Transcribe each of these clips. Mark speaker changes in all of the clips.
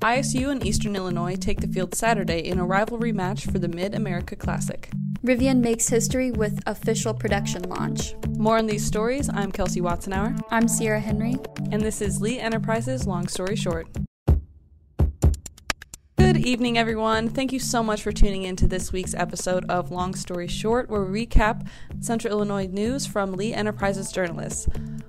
Speaker 1: ISU and Eastern Illinois take the field Saturday in a rivalry match for the Mid America Classic.
Speaker 2: Rivian makes history with official production launch.
Speaker 1: More on these stories, I'm Kelsey Watznauer.
Speaker 2: I'm Sierra Henry.
Speaker 1: And this is Lee Enterprises Long Story Short. Evening, everyone. Thank you so much for tuning in to this week's episode of Long Story Short, where we recap Central Illinois news from Lee Enterprises journalists.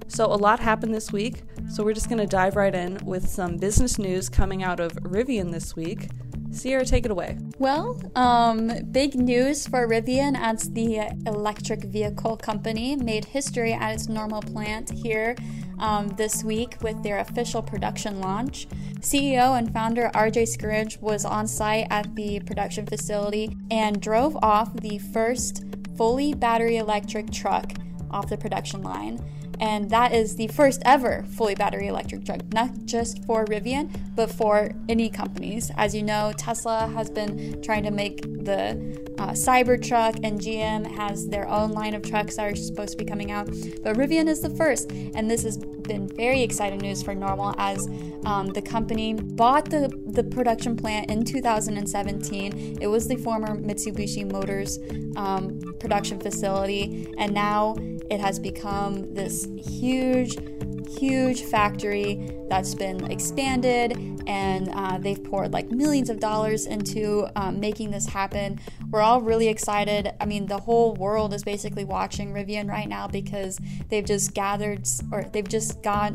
Speaker 1: So, a lot happened this week, so we're just going to dive right in with some business news coming out of Rivian this week. Sierra, take it away.
Speaker 2: Well, um, big news for Rivian as the electric vehicle company made history at its Normal plant here um, this week with their official production launch. CEO and founder RJ Scaringe was on site at the production facility and drove off the first fully battery electric truck off the production line and that is the first ever fully battery electric truck, not just for Rivian, but for any companies. As you know, Tesla has been trying to make the uh, Cybertruck, and GM has their own line of trucks that are supposed to be coming out. But Rivian is the first, and this has been very exciting news for Normal as um, the company bought the, the production plant in 2017. It was the former Mitsubishi Motors um, production facility, and now it has become this huge, huge factory that's been expanded, and uh, they've poured like millions of dollars into um, making this happen. We're all really excited. I mean, the whole world is basically watching Rivian right now because they've just gathered or they've just got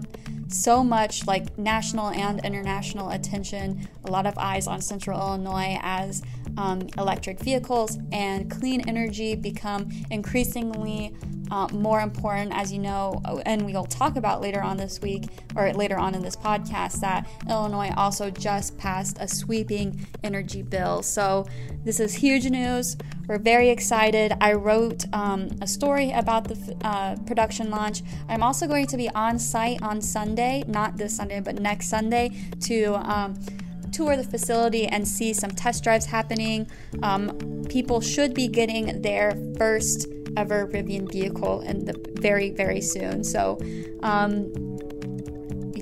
Speaker 2: so much like national and international attention, a lot of eyes on Central Illinois as um, electric vehicles and clean energy become increasingly uh, more important, as you know, and we'll talk about later on this week or later on in this podcast, that Illinois also just passed a sweeping energy bill. So, this is huge news. We're very excited. I wrote um, a story about the uh, production launch. I'm also going to be on site on Sunday, not this Sunday, but next Sunday, to um, tour the facility and see some test drives happening. Um, people should be getting their first ever Rivian vehicle in the very, very soon. So, um,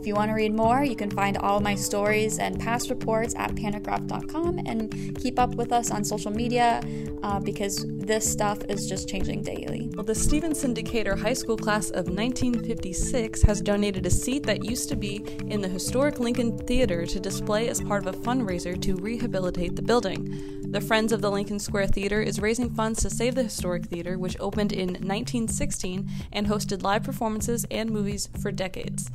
Speaker 2: if you want to read more, you can find all my stories and past reports at pantagraph.com and keep up with us on social media uh, because this stuff is just changing daily.
Speaker 1: Well, the Stevenson Decatur High School class of 1956 has donated a seat that used to be in the historic Lincoln Theater to display as part of a fundraiser to rehabilitate the building. The Friends of the Lincoln Square Theater is raising funds to save the historic theater, which opened in 1916 and hosted live performances and movies for decades.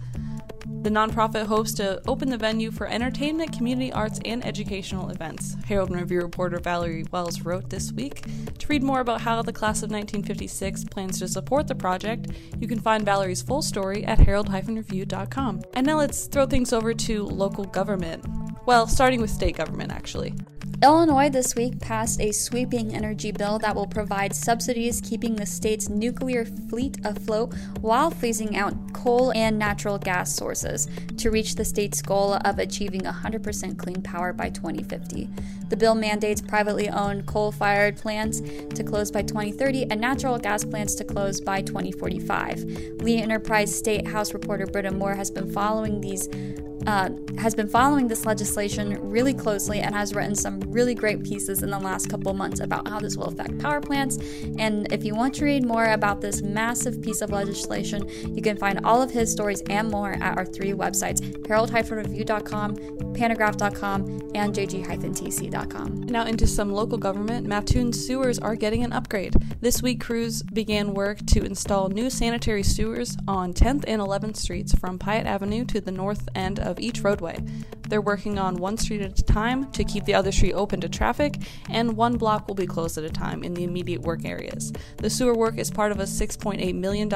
Speaker 1: The nonprofit hopes to open the venue for entertainment, community arts, and educational events. Herald and Review reporter Valerie Wells wrote this week. To read more about how the class of 1956 plans to support the project, you can find Valerie's full story at herald-review.com. And now let's throw things over to local government. Well, starting with state government, actually.
Speaker 2: Illinois this week passed a sweeping energy bill that will provide subsidies keeping the state's nuclear fleet afloat while phasing out coal and natural gas sources to reach the state's goal of achieving 100% clean power by 2050. The bill mandates privately owned coal fired plants to close by 2030 and natural gas plants to close by 2045. Lee Enterprise State House reporter Brenden Moore has been following these uh, has been following this legislation really closely and has written some really great pieces in the last couple months about how this will affect power plants. And if you want to read more about this massive piece of legislation, you can find all of his stories and more at our three websites herald-review.com, pantagraph.com, and jg-tc.com.
Speaker 1: Now, into some local government, Mattoon sewers are getting an upgrade. This week, crews began work to install new sanitary sewers on 10th and 11th Streets from Piatt Avenue to the north end of each roadway. They're working on one street at a time to keep the other street open to traffic, and one block will be closed at a time in the immediate work areas. The sewer work is part of a $6.8 million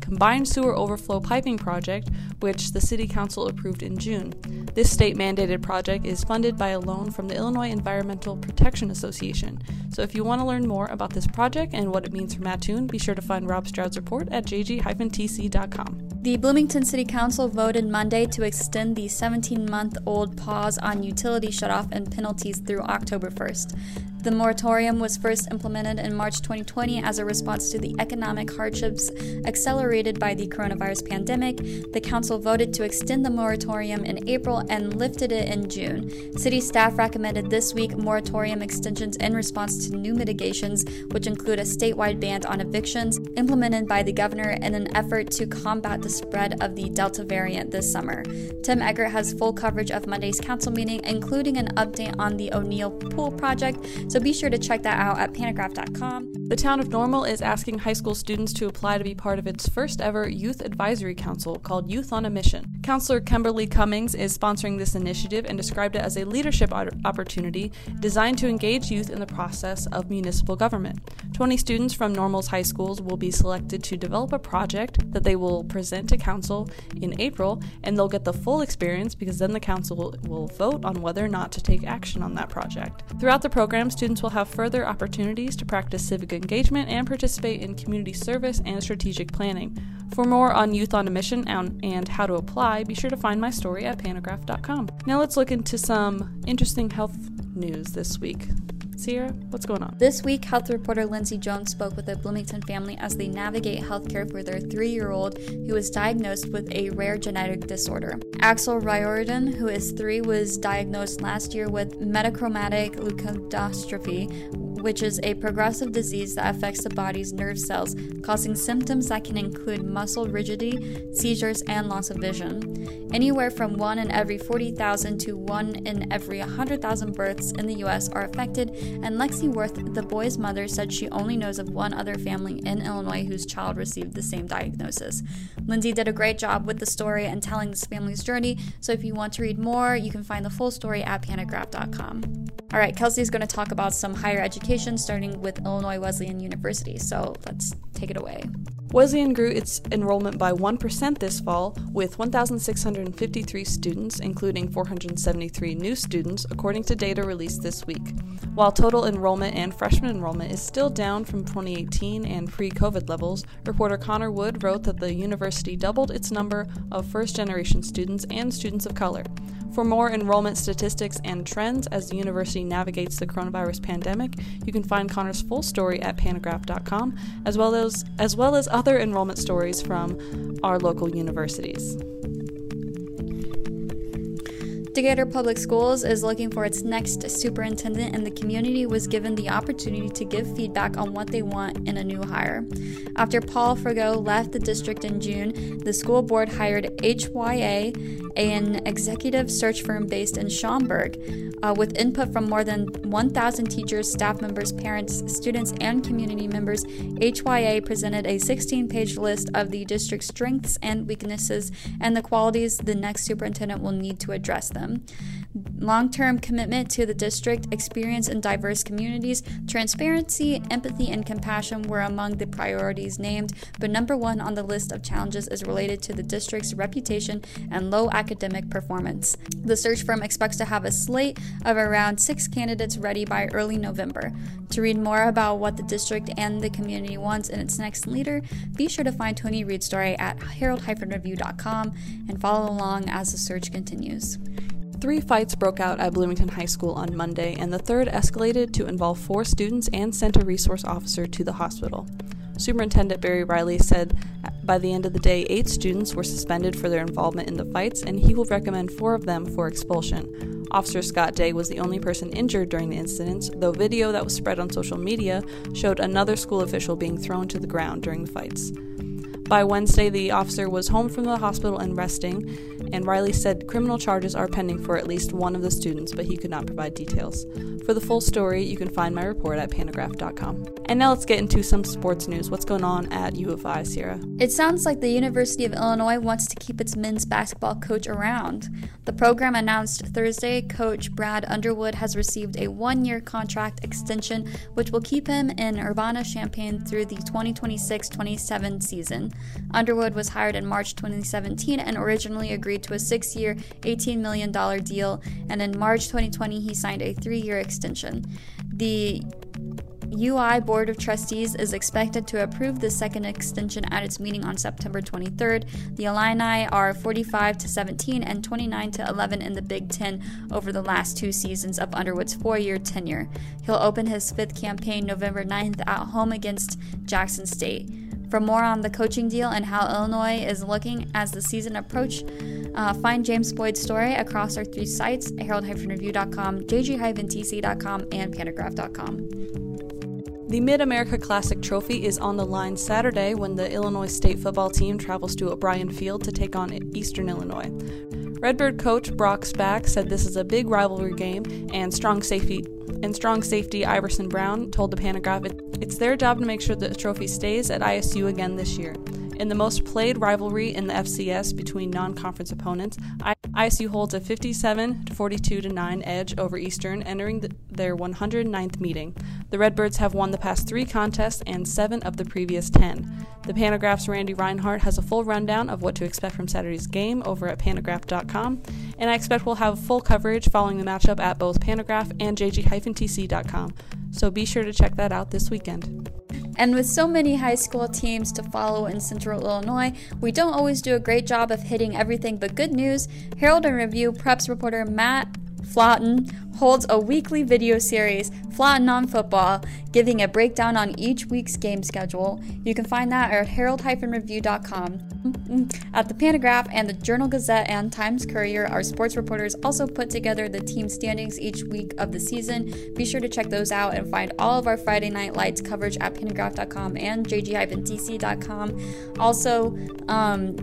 Speaker 1: combined sewer overflow piping project, which the City Council approved in June. This state mandated project is funded by a loan from the Illinois Environmental Protection Association. So if you want to learn more about this project and what it means for Mattoon, be sure to find Rob Stroud's report at jg-tc.com.
Speaker 2: The Bloomington City Council voted Monday to extend the 17 month old pause on utility shutoff and penalties through October 1st. The moratorium was first implemented in March 2020 as a response to the economic hardships accelerated by the coronavirus pandemic. The council voted to extend the moratorium in April and lifted it in June. City staff recommended this week moratorium extensions in response to new mitigations, which include a statewide ban on evictions implemented by the governor in an effort to combat the spread of the Delta variant this summer. Tim Eggert has full coverage of Monday's council meeting, including an update on the O'Neill Pool project, so be sure to check that out at pantagraph.com.
Speaker 1: The town of Normal is asking high school students to apply to be part of its first ever youth advisory council called Youth on a Mission. Counselor Chemberly Cummings is sponsoring this initiative and described it as a leadership opportunity designed to engage youth in the process of municipal government. 20 students from Normal's high schools will be selected to develop a project that they will present to council in April, and they'll get the full experience because then the council will vote on whether or not to take action on that project. Throughout the program, students will have further opportunities to practice civic engagement and participate in community service and strategic planning. For more on Youth on a Mission and how to apply, be sure to find my story at pantagraph.com. Now let's look into some interesting health news this week. Sierra, what's going on?
Speaker 2: This week, health reporter Lindsay Jones spoke with a Bloomington family as they navigate healthcare for their three year old who was diagnosed with a rare genetic disorder. Axel Riordan, who is three, was diagnosed last year with metachromatic leukodystrophy, which is a progressive disease that affects the body's nerve cells, causing symptoms that can include muscle rigidity, seizures, and loss of vision. Anywhere from 1 in every 40,000 to 1 in every 100,000 births in the US are affected, and Lexi Worth, the boy's mother, said she only knows of one other family in Illinois whose child received the same diagnosis. Lindsay did a great job with the story and telling this family's journey, so if you want to read more, you can find the full story at pantagraph.com. All right, Kelsey is going to talk about some higher education starting with Illinois Wesleyan University, so let's take it away.
Speaker 1: Wesleyan grew its enrollment by 1% this fall, with 1,653 students, including 473 new students, according to data released this week. While total enrollment and freshman enrollment is still down from 2018 and pre COVID levels, reporter Connor Wood wrote that the university doubled its number of first generation students and students of color. For more enrollment statistics and trends as the university navigates the coronavirus pandemic, you can find Connor's full story at pantagraph.com, as well as as well as other enrollment stories from our local universities.
Speaker 2: Decatur Public Schools is looking for its next superintendent, and the community was given the opportunity to give feedback on what they want in a new hire. After Paul Fregeau left the district in June, the school board hired HYA, an executive search firm based in Schaumburg, uh, with input from more than 1,000 teachers, staff members, parents, students, and community members. HYA presented a 16 page list of the district's strengths and weaknesses and the qualities the next superintendent will need to address them. Long term commitment to the district, experience in diverse communities, transparency, empathy, and compassion were among the priorities named, but number one on the list of challenges is related to the district's reputation and low academic performance. The search firm expects to have a slate of around six candidates ready by early November. To read more about what the district and the community wants in its next leader, be sure to find Tony Reid's story at herald-review.com and follow along as the search continues.
Speaker 1: Three fights broke out at Bloomington High School on Monday, and the third escalated to involve four students and sent a resource officer to the hospital. Superintendent Barry Reilly said by the end of the day, eight students were suspended for their involvement in the fights, and he will recommend four of them for expulsion. Officer Scott Day was the only person injured during the incidents, though video that was spread on social media showed another school official being thrown to the ground during the fights. By Wednesday, the officer was home from the hospital and resting, and Reilly said criminal charges are pending for at least one of the students, but he could not provide details. For the full story, you can find my report at pantagraph.com. And now let's get into some sports news. What's going on at U of I, Sierra?
Speaker 2: It sounds like the University of Illinois wants to keep its men's basketball coach around. The program announced Thursday coach Brad Underwood has received a one year contract extension, which will keep him in Urbana Champaign through the 2026 27 season. Underwood was hired in March 2017 and originally agreed to a six year, $18 million deal, and in March 2020 he signed a three year extension. The UI Board of Trustees is expected to approve the second extension at its meeting on September 23rd. The Illini are 45 to 17 and 29 to 11 in the Big Ten over the last two seasons of Underwood's four-year tenure. He'll open his fifth campaign November 9th at home against Jackson State. For more on the coaching deal and how Illinois is looking as the season approach, uh, find James Boyd's story across our three sites herald-review.com, jg-tc.com, and pantagraph.com.
Speaker 1: The Mid America Classic Trophy is on the line Saturday when the Illinois State football team travels to O'Brien Field to take on Eastern Illinois. Redbird coach Brock Spack said this is a big rivalry game, and strong safety and strong safety Iverson Brown told the Pantagraph it's their job to make sure the trophy stays at ISU again this year. In the most played rivalry in the FCS between non-conference opponents, ISU holds a 57 to 42 to 9 edge over Eastern, entering the, their 109th meeting. The Redbirds have won the past three contests and seven of the previous 10. The Pantagraph's Randy Reinhardt has a full rundown of what to expect from Saturday's game over at pantagraph.com, and I expect we'll have full coverage following the matchup at both Pantagraph and jg-tc.com. So be sure to check that out this weekend.
Speaker 2: And with so many high school teams to follow in Central Illinois, we don't always do a great job of hitting everything but good news. Herald and Review preps reporter Matt Flaughton holds a weekly video series, Flaughton on Football, giving a breakdown on each week's game schedule. You can find that at herald-review.com. At the Pantagraph and the Journal Gazette and Times Courier, our sports reporters also put together the team standings each week of the season. Be sure to check those out and find all of our Friday Night Lights coverage at pantagraph.com and jg-tc.com. Also, um,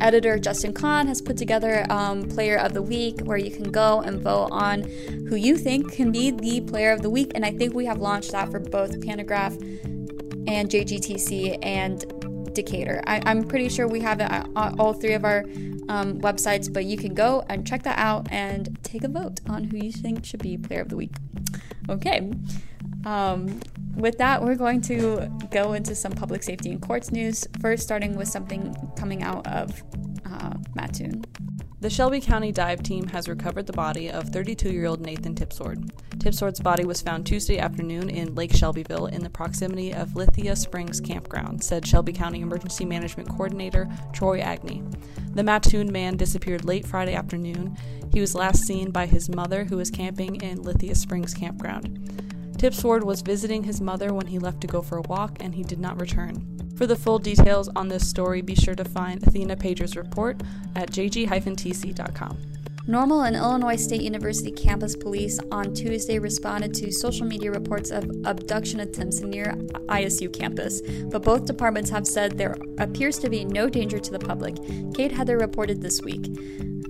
Speaker 2: editor Justin Kahn has put together um, Player of the Week, where you can go and vote on who you think can be the Player of the Week. And I think we have launched that for both Pantagraph and JGTC and Decatur. I, am pretty sure we have it on all three of our um, websites, but you can go and check that out and take a vote on who you think should be Player of the Week. Okay. Um, with that, we're going to go into some public safety and courts news. First, starting with something coming out of uh, Mattoon.
Speaker 1: The Shelby County dive team has recovered the body of 32 year old Nathan Tipsword. Tipsword's body was found Tuesday afternoon in Lake Shelbyville in the proximity of Lithia Springs Campground, said Shelby County Emergency Management Coordinator Troy Agnew. The Mattoon man disappeared late Friday afternoon. He was last seen by his mother, who was camping in Lithia Springs Campground. Tipsword was visiting his mother when he left to go for a walk, and he did not return. For the full details on this story, be sure to find Athena Pager's report at jg-tc.com.
Speaker 2: Normal and Illinois State University campus police on Tuesday responded to social media reports of abduction attempts near ISU campus, but both departments have said there appears to be no danger to the public. Kade Heather reported this week.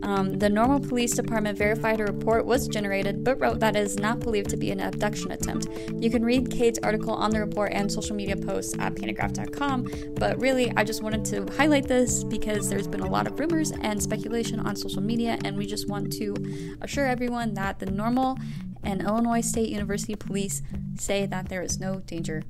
Speaker 2: Um, the Normal Police Department verified a report was generated, but wrote that it is not believed to be an abduction attempt. You can read Kade's article on the report and social media posts at pantagraph.com, but really, I just wanted to highlight this because there's been a lot of rumors and speculation on social media, and we just want to assure everyone that the Normal and Illinois State University Police say that there is no danger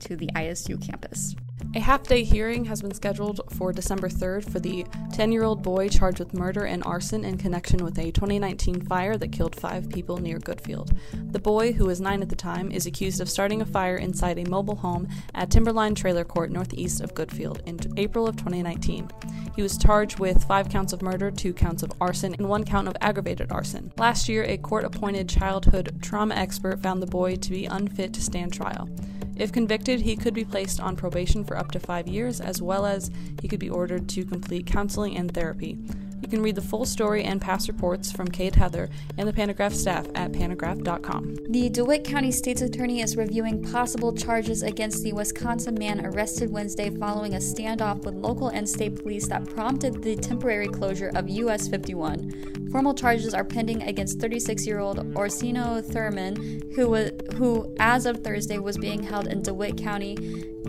Speaker 2: to the ISU campus.
Speaker 1: A half day hearing has been scheduled for December 3rd for the 10 year old boy charged with murder and arson in connection with a 2019 fire that killed five people near Goodfield. The boy, who was nine at the time, is accused of starting a fire inside a mobile home at Timberline Trailer Court northeast of Goodfield in April of 2019. He was charged with five counts of murder, two counts of arson, and one count of aggravated arson. Last year, a court appointed childhood trauma expert found the boy to be unfit to stand trial. If convicted, he could be placed on probation for up to five years, as well as he could be ordered to complete counseling and therapy. You can read the full story and past reports from Kade Heather and the Pantagraph staff at pantagraph.com.
Speaker 2: The DeWitt County State's Attorney is reviewing possible charges against the Wisconsin man arrested Wednesday following a standoff with local and state police that prompted the temporary closure of US 51. Formal charges are pending against 36 year old Orsino Thurman, who, was, who, as of Thursday, was being held in DeWitt County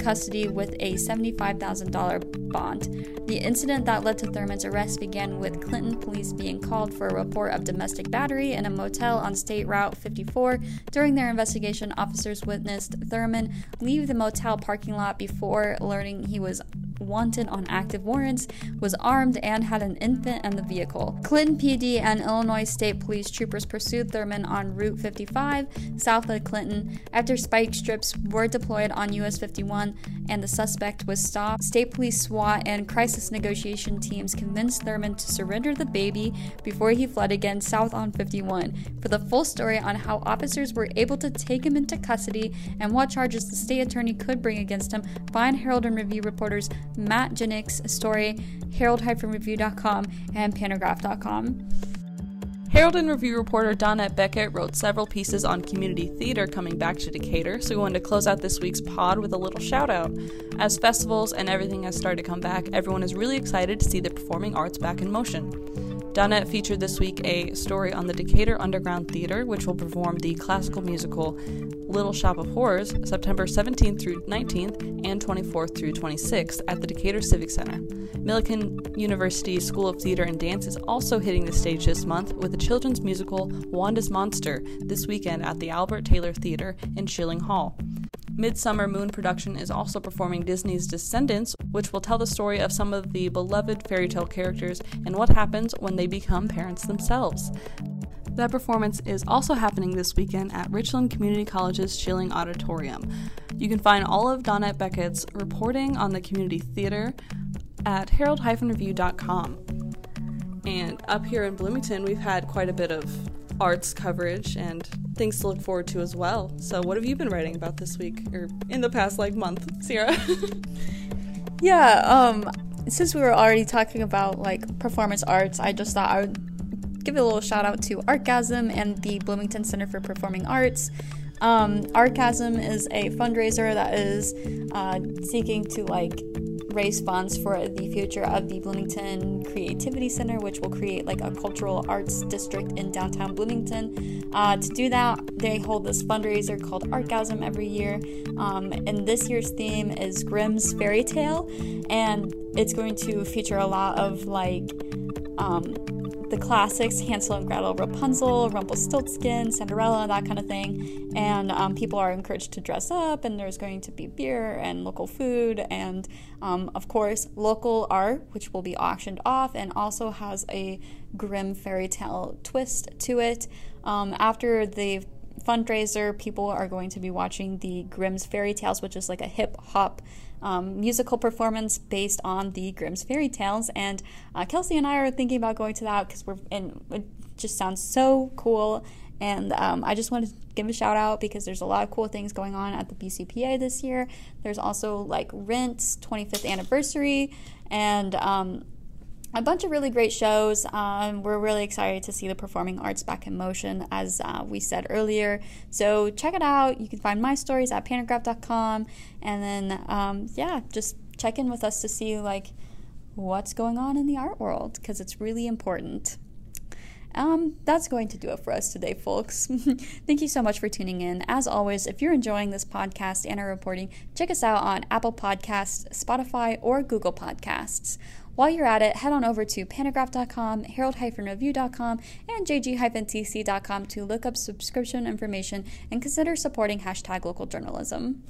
Speaker 2: custody with a $75,000 bond. The incident that led to Thurman's arrest began with Clinton police being called for a report of domestic battery in a motel on State Route 54. During their investigation, officers witnessed Thurman leave the motel parking lot before learning he was wanted on active warrants, was armed, and had an infant in the vehicle. Clinton PD and Illinois State Police troopers pursued Thurman on Route 55 south of Clinton after spike strips were deployed on US 51 and the suspect was stopped. State Police SWAT and crisis negotiation teams convinced Thurman to surrender the baby before he fled again south on 51. For the full story on how officers were able to take him into custody and what charges the state attorney could bring against him, find Herald and Review reporters Matt Jenick's story, herald-review.com and pantagraph.com.
Speaker 1: Herald and Review reporter Donnette Beckett wrote several pieces on community theater coming back to Decatur, so we wanted to close out this week's pod with a little shout out. As festivals and everything has started to come back, everyone is really excited to see the performing arts back in motion. Donnette featured this week a story on the Decatur Underground Theater, which will perform the classical musical Little Shop of Horrors September 17th through 19th and 24th through 26th at the Decatur Civic Center. Millikin University School of Theater and Dance is also hitting the stage this month with the children's musical Wanda's Monster this weekend at the Albert Taylor Theater in Schilling Hall. Midsummer Moon Production is also performing Disney's Descendants, which will tell the story of some of the beloved fairy tale characters and what happens when they become parents themselves. That performance is also happening this weekend at Richland Community College's Schilling Auditorium. You can find all of Donnette Beckett's reporting on the community theater at herald-review.com. And up here in Bloomington, we've had quite a bit of arts coverage and things to look forward to as well. So, what have you been writing about this week or in the past like month, Sierra?
Speaker 2: yeah, um since we were already talking about like performance arts, I just thought I would give a little shout out to Artgasm and the Bloomington Center for Performing Arts. Um, Artgasm is a fundraiser that is uh, seeking to like raise funds for the future of the Bloomington Creativity Center, which will create like a cultural arts district in downtown Bloomington. Uh, to do that, they hold this fundraiser called Artgasm every year. Um, and this year's theme is Grimm's Fairy Tale, and it's going to feature a lot of like um, the classics Hansel and Gretel, Rapunzel, Rumpelstiltskin, Cinderella, that kind of thing. And um, people are encouraged to dress up, and there's going to be beer and local food, and um, of course, local art, which will be auctioned off and also has a grim fairy tale twist to it. Um, after the fundraiser, people are going to be watching the Grimm's Fairy Tales, which is like a hip hop um, musical performance based on the Grimm's Fairy Tales. And uh, Kelsey and I are thinking about going to that because we're and it just sounds so cool. And um, I just wanted to give a shout out because there's a lot of cool things going on at the BCPA this year. There's also like Rent's 25th anniversary and um, a bunch of really great shows. Um, we're really excited to see the performing arts back in motion, as uh, we said earlier. So check it out. You can find my stories at pantagraph.com, and then um, yeah, just check in with us to see like what's going on in the art world because it's really important. Um, that's going to do it for us today, folks. Thank you so much for tuning in. As always, if you're enjoying this podcast and our reporting, check us out on Apple Podcasts, Spotify, or Google Podcasts. While you're at it, head on over to pantagraph.com, herald-review.com, and jg-tc.com to look up subscription information and consider supporting hashtag local journalism.